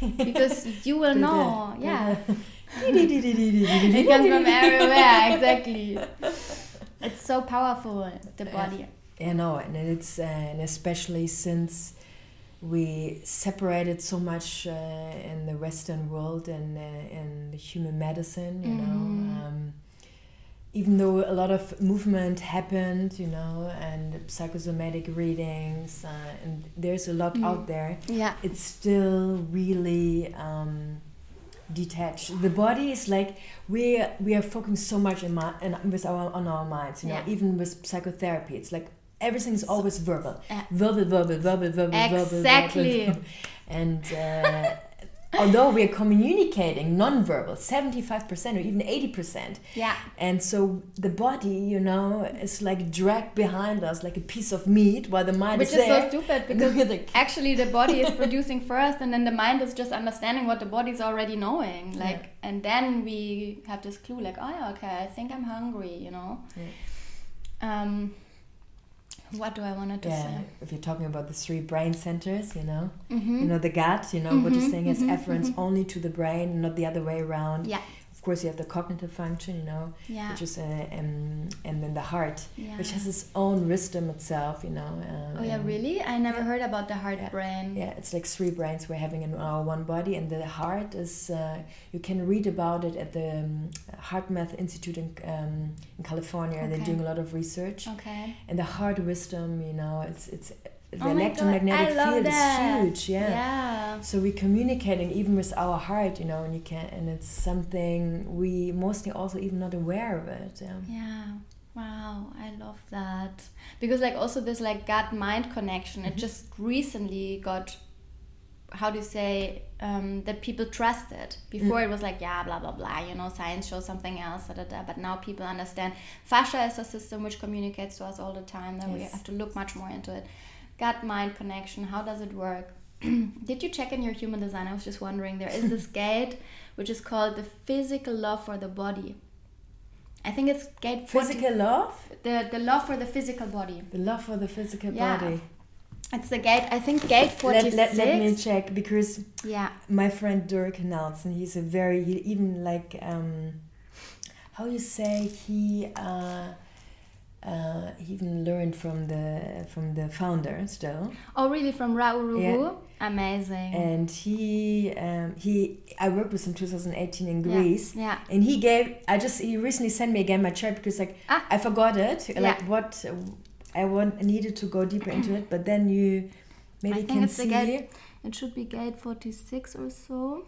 Because you will know. that. yeah. It it comes from everywhere exactly it's so powerful the body Yeah, no, and it's uh, and especially since we separated so much uh, in the Western world and uh, in human medicine, you Mhm. know. Um, even though a lot of movement happened, you know, and psychosomatic readings, uh, and there's a lot Mm. out there, yeah it's still really um, detached. The body is like we we are focusing so much in, mi- in with our on our minds. You know, Yeah. even with psychotherapy, it's like everything is always verbal, Yeah. verbal, verbal, verbal, verbal, verbal, Exactly. verbal. And uh, although we are communicating non-verbal, seventy-five percent or even eighty percent, yeah. And so the body, you know, is like dragged behind us like a piece of meat, while the mind which is is so stupid because actually the body is producing first and then the mind is just understanding what the body's already knowing like and then we have this clue like oh yeah okay i think i'm hungry you know? Um what do i wanted to do? yeah, say if you're talking about the three brain centers, you know, mm-hmm. you know the gut, you know what you're Mhm, saying is efference mhm. only to the brain, not the other way around. yeah course, you have the cognitive function, you know, yeah which is uh, um, and then the heart, yeah which has its own wisdom itself, you know. Uh, oh yeah really i never yeah. heard about the heart brain Yeah, it's like three brains we're having in our one body, and the heart is. Uh, you can read about it at the um, Heart Math Institute in, um, in California. They're doing a lot of research, okay and the heart wisdom, you know, it's it's the Oh electromagnetic field that. is huge. Yeah. yeah So we're communicating even with our heart, you know, and you can, and it's something we mostly also even not aware of it. Yeah. Yeah. Wow, I love that. Because like also this like gut mind connection, it Mhm. just recently got how do you say um, that people trust it. Before it was like yeah blah blah blah, you know, science shows something else, da, da, da. but now people understand fascia is a system which communicates to us all the time. That we have to look much more into it. Gut mind connection, how does it work? Did you check in your human design? I was just wondering. There is this gate which is called the physical love for the body. I think it's gate 40 Physical love, the the love for the physical body. the love for the physical Yeah. body. It's the gate. I think gate forty Let, let, let me check because yeah. my friend Dirk Nelson, he's a very he even like um, how you say he uh, uh, he even learned from the from the founder still, Oh, really? From Ra Uru? Yeah. Amazing. and he um, he I worked with him 2018 in Greece. yeah. And he gave. I just he recently sent me again my chart because like Ah. I forgot it. Yeah. Like what I want needed to go deeper into it, but then you maybe I think can it's see. gate- It should be gate forty six or so.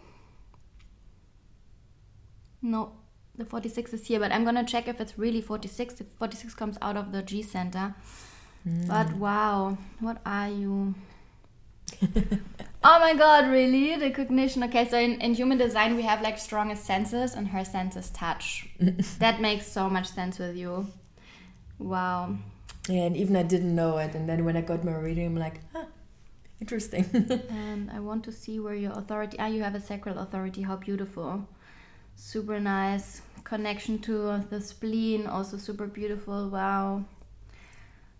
No, the forty six is here, but I'm gonna check if it's really forty six. If forty six comes out of the G center. Mm. But wow, what are you? oh my god, really? The cognition. Okay, so in, in human design, we have like strongest senses, and her senses touch. that makes so much sense with you. Wow. Yeah, and even I didn't know it, and then when I got my reading, I'm like, ah, interesting. And I want to see where your authority. Ah, you have a sacral authority. How beautiful. Super nice. Connection to the spleen, also super beautiful. Wow.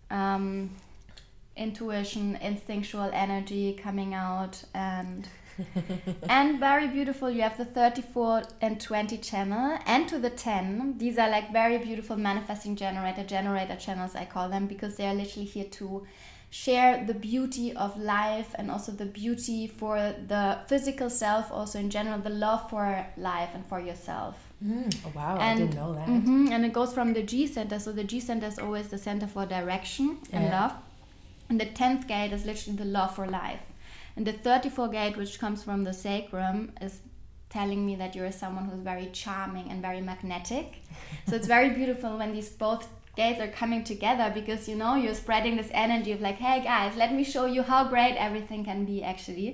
Um, intuition, instinctual energy coming out, and and very beautiful. You have the 34 and 20 channel, and to the 10. These are like very beautiful manifesting generator generator channels. I call them because they are literally here to share the beauty of life and also the beauty for the physical self, also in general, the love for life and for yourself. Mm, oh, wow, I didn't know that. Mhm, And it goes from the G center. So the G center is always the center for direction and love. And the 10th gate is literally the love for life. And the 34 gate, which comes from the sacrum, is telling me that you're someone who's very charming and very magnetic. so it's very beautiful when these both gates are coming together because you know you're spreading this energy of like, hey guys, let me show you how great everything can be actually.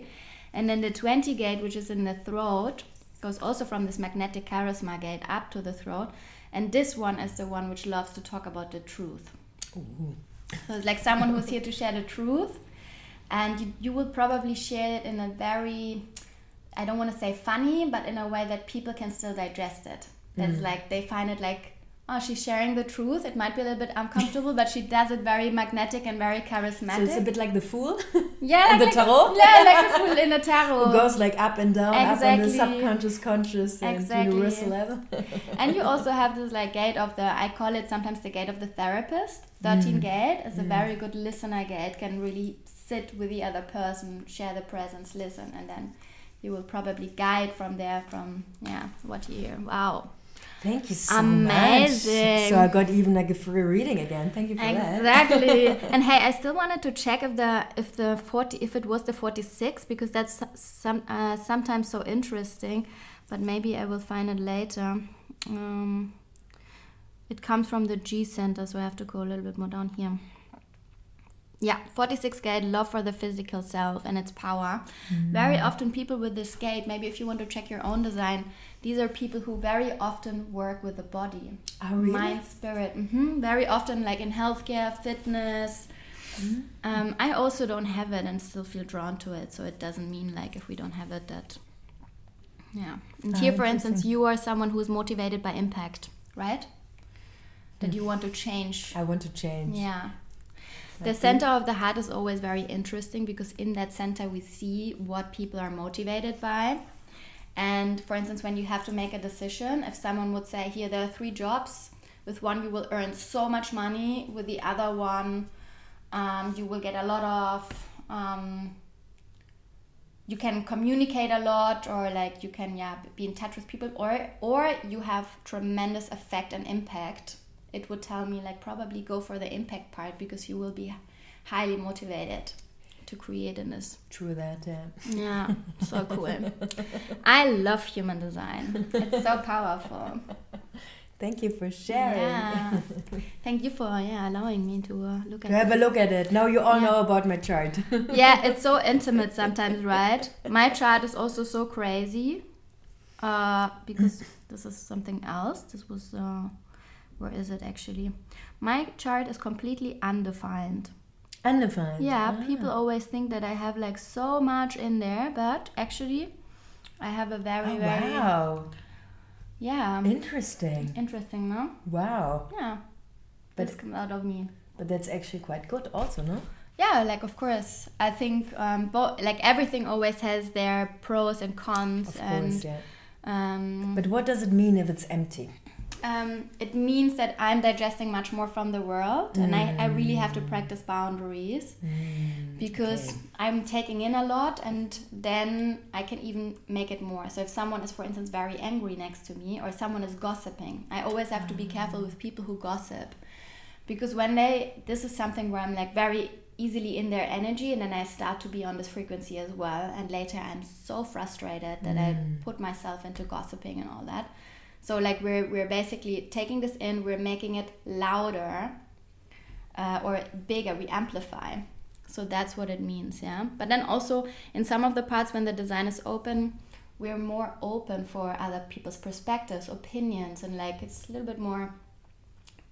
And then the 20 gate, which is in the throat, goes also from this magnetic charisma gate up to the throat. And this one is the one which loves to talk about the truth. Ooh. So it's like someone who's here to share the truth, and you, you will probably share it in a very I don't want to say funny, but in a way that people can still digest it. That's Mm. like they find it like, oh, she's sharing the truth. It might be a little bit uncomfortable, but she does it very magnetic and very charismatic. So it's a bit like the fool yeah, in like, the tarot. yeah, like the fool in the tarot. who goes like up and down, up on the subconscious, conscious, and Exactly. universal level. and you also have this like gate of the I call it sometimes the gate of the therapist. 13 Mm. gate is a very good listener gate, can really sit with the other person, share the presence, listen, and then you will probably guide from there from yeah, what you hear. Wow. Thank you so Amazing. much. So I got even like a free reading again. Thank you for that. Exactly. and hey, I still wanted to check if the if the 40 if it was the 46 because that's some uh, sometimes so interesting, but maybe I will find it later. Um, it comes from the G center, so I have to go a little bit more down here. Yeah, 46 gate, love for the physical self and its power. Very often, people with this gate, maybe if you want to check your own design, these are people who very often work with the body. Oh, really? mind spirit hmm very often like in healthcare fitness. Um, i also don't have it and still feel drawn to it so it doesn't mean like if we don't have it that yeah. And Ah, here for instance you are someone who is motivated by impact right? That you want to change. I want to change. yeah. The center of the heart is always very interesting because in that center we see what people are motivated by. And for instance, when you have to make a decision, if someone would say, Here, there are three jobs, with one you will earn so much money, with the other one, um, you will get a lot of. Um, you can communicate a lot or like you can yeah be in touch with people or or you have tremendous effect and impact it would tell me like probably go for the impact part because you will be highly motivated to create in this True that, yeah. yeah so cool i love human design it's so powerful Thank you for sharing. yeah thank you for yeah allowing me to uh, look at To have a look at it. Now you all Yeah. know about my chart. yeah, it's so intimate sometimes, right? My chart is also so crazy uh, because this is something else. This was, uh, where is it actually? My chart is completely undefined. Undefined. Yeah, Ah. people always think that I have like so much in there, but actually, I have a very, Oh, very, wow. yeah, Interesting. interesting, no? Wow. Yeah, But- this comes out of me. But that's actually quite good also, no? Yeah, like of course, I think um, bo- like everything always has their pros and cons, Of and course, yeah. um, But what does it mean if it's empty? Um, it means that I'm digesting much more from the world, and I, I really have to mm. practice boundaries mm, because okay. I'm taking in a lot, and then I can even make it more. So if someone is, for instance, very angry next to me, or someone is gossiping, I always have to be careful with people who gossip because when they this is something where i'm like very easily in their energy and then i start to be on this frequency as well and later i'm so frustrated that i mm. put myself into gossiping and all that so like we're we're basically taking this in we're making it louder uh, or bigger we amplify so that's what it means yeah but then also in some of the parts when the design is open we're more open for other people's perspectives opinions and like it's a little bit more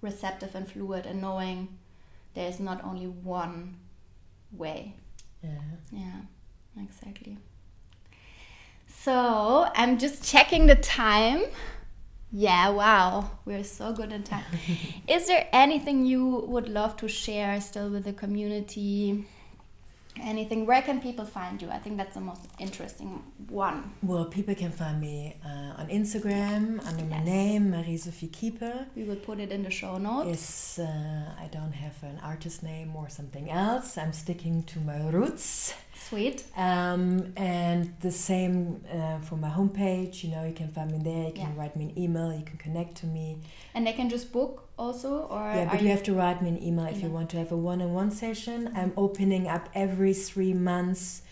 receptive and fluid and knowing there's not only one way. Yeah. Yeah, exactly. So I'm just checking the time. Yeah, wow, we're so good in time. Is there anything you would love to share still with the community? Anything? Where can people find you? I think that's the most interesting one. Well, people can find me uh, on Instagram under my name, Marie-Sophie Kiepe. We will put it in the show notes. Yes, uh, I don't have an artist name or something else. I'm sticking to my roots. Sweet. Um, and the same uh, for my homepage. You know, you can find me there. You can Yeah. write me an email. You can connect to me. And they can just book also, or yeah, but you have to write me an email if you want to have a one-on-one session. I'm opening up every three months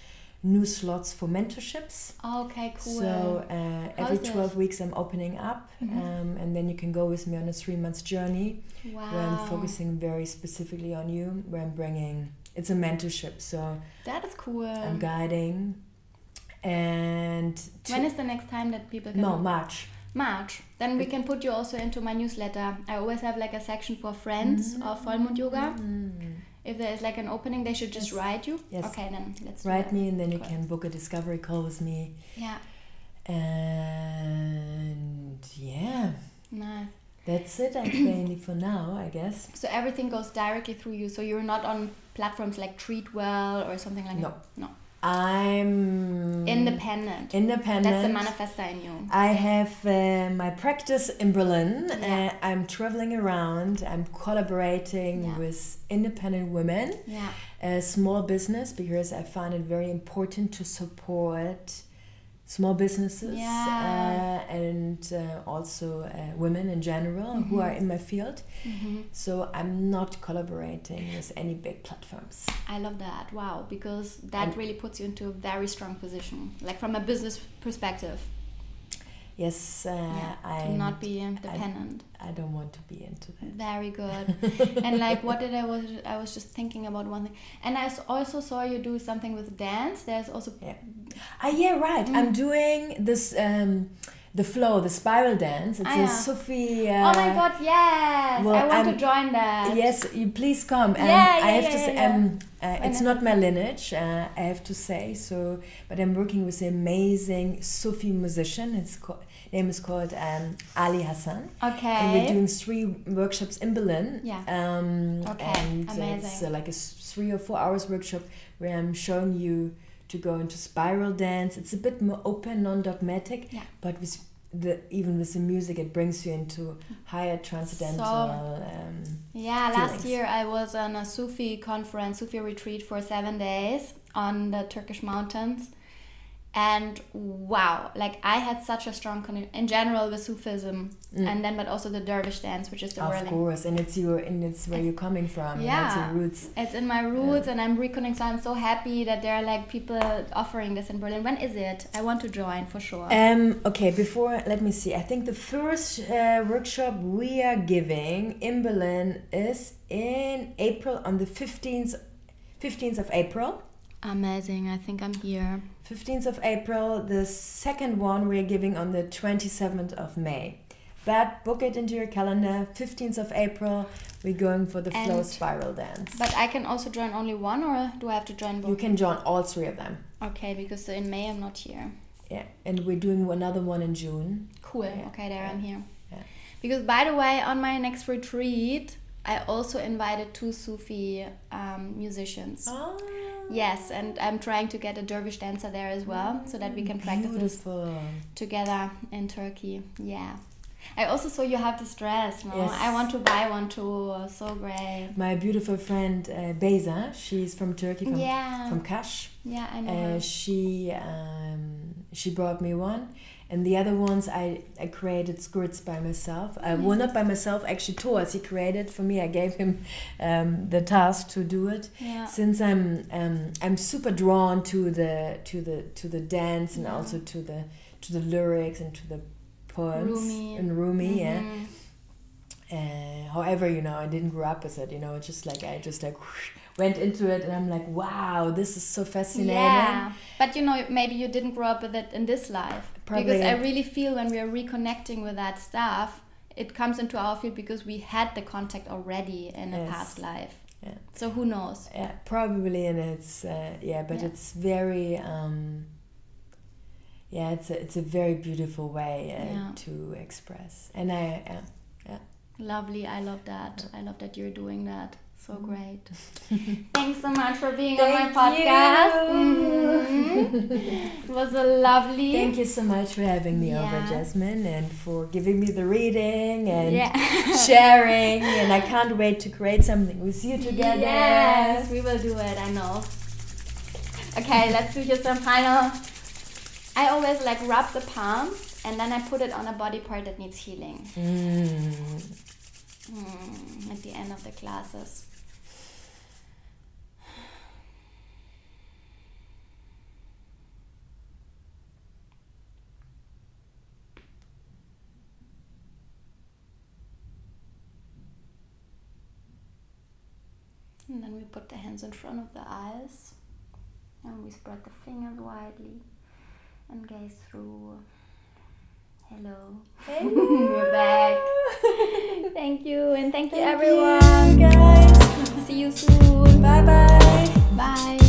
new slots for mentorships. Oh, okay, cool. So uh, every is this? 12 weeks I'm opening up, Mhm. um, and then you can go with me on a three months journey wow. where I'm focusing very specifically on you, where I'm bringing it's a mentorship, so That is cool. I'm guiding. And When is the next time that people can? no March. March. Then we can put you also into my newsletter. I always have like a section for friends of Vollmond Yoga. Mm. if there is like an opening, they should just Yes. write you. Yes. Okay, then let's Write me, and then you Cool. can book a discovery call with me. Yeah, And yeah, nice. that's it. Actually, for now, I guess. So everything goes directly through you. So you're not on platforms like Treatwell or something like No. that. No. No. I'm Independent. Independent. That's the manifester in you. I have uh, my practice in Berlin. Yeah. Uh, I'm traveling around. I'm collaborating Yeah. with independent women, Yeah. a small business, because I find it very important to support small businesses Yeah. uh, and uh, also uh, women in general who are in my field. hmm So I'm not collaborating with any big platforms. I love that. Wow, because that And- really puts you into a very strong position, like from a business perspective. Yes, uh, yeah, to I'm- not be dependent. I don't want to be into that. Very good. and like, what did I was? I was just thinking about one thing, and I also saw you do something with dance. There's also yeah. Ah, yeah, right. Mm. I'm doing this, um, the flow, the spiral dance. It's Ah, a yeah. Sophie. oh my uh, god, yes! well, I want to I'm- join that. Yes, you please come. Um, Yeah, yeah, I yeah, have to yeah, say, yeah. um, uh, it's not my lineage. Uh, I have to say so, but I'm working with an amazing Sufi musician. It's called, name is called um, Ali Hasan, Okay. and we're doing three workshops in Berlin. Yeah. Um, Okay, And uh, it's uh, like a three or four hours workshop where I'm showing you to go into spiral dance. It's a bit more open, non-dogmatic, Yeah. but with the even with the music, it brings you into higher transcendental. um, Yeah, last year I was on a Sufi conference, Sufi retreat for seven days on the Turkish mountains. And wow, like I had such a strong connection in general with Sufism, Mm. and then but also the dervish dance, which is the of whirling. course, and it's your and it's where you're coming from. Yeah. it's your roots. It's in my roots, and I'm reconnecting. So I'm so happy that there are like people offering this in Berlin. When is it? I want to join for sure. Um, okay, before let me see. I think the first uh, workshop we are giving in Berlin is in April on the fifteenth, fifteenth of April. Amazing. I think I'm here. 15th of April. The second one we're giving on the 27th of May. But book it into your calendar. 15th of April, we're going for the flow And- spiral dance. But I can also join only one, or do I have to join You can join all three of them. Okay, because in May I'm not here. Yeah, and we're doing another one in June. Cool. Yeah. Okay, there I'm here. Yeah. Because by the way, on my next retreat, I also invited two Sufi um, musicians. Oh, Yes, and I'm trying to get a dervish dancer there as well, so that we can practice Beautiful. together in Turkey. Yeah. I also saw you have this dress. No, Yes. I want to buy one too. So great. My beautiful friend uh, Beza, she's from Turkey, from, yeah. from Kash. yeah, I know. Uh, she um, she brought me one, and the other ones I, I created skirts by myself. Uh, well, not by myself. Actually, Thoas he created for me. I gave him um, the task to do it. Yeah. Since I'm um, I'm super drawn to the to the to the dance and Yeah. also to the to the lyrics and to the poems Rumi. and Rumi. Yeah. Mhm. Uh, however, you know, I didn't grow up with it. You know, it's just like I just like went into it, and I'm like, wow, this is so fascinating. Yeah, but you know, maybe you didn't grow up with it in this life. Probably. Because I really feel when we are reconnecting with that stuff, it comes into our field because we had the contact already in a past life. Yeah. So who knows? Yeah, probably, and it's uh, yeah, but Yeah. it's very um, yeah, it's a, it's a very beautiful way uh, Yeah. to express, and I uh, Lovely. I love that. I love that you're doing that. So Mm-hmm. great. Thanks so much for being on my Thank podcast. you. Mhm. It was a lovely. thank you so much for having me over, Yasemin, and for giving me the reading and Yeah. sharing, and I can't wait to create something with you together. Yes, we will do it. I know. Okay, let's do just some final. I always like rub the palms and then I put it on a body part that needs healing Mm. mm, at the end of the classes. And then we put the hands in front of the eyes and we spread the fingers widely and gaze through. Hello. Hey. We're back. Thank you and thank you everyone. you, guys. See you soon. Bye bye bye.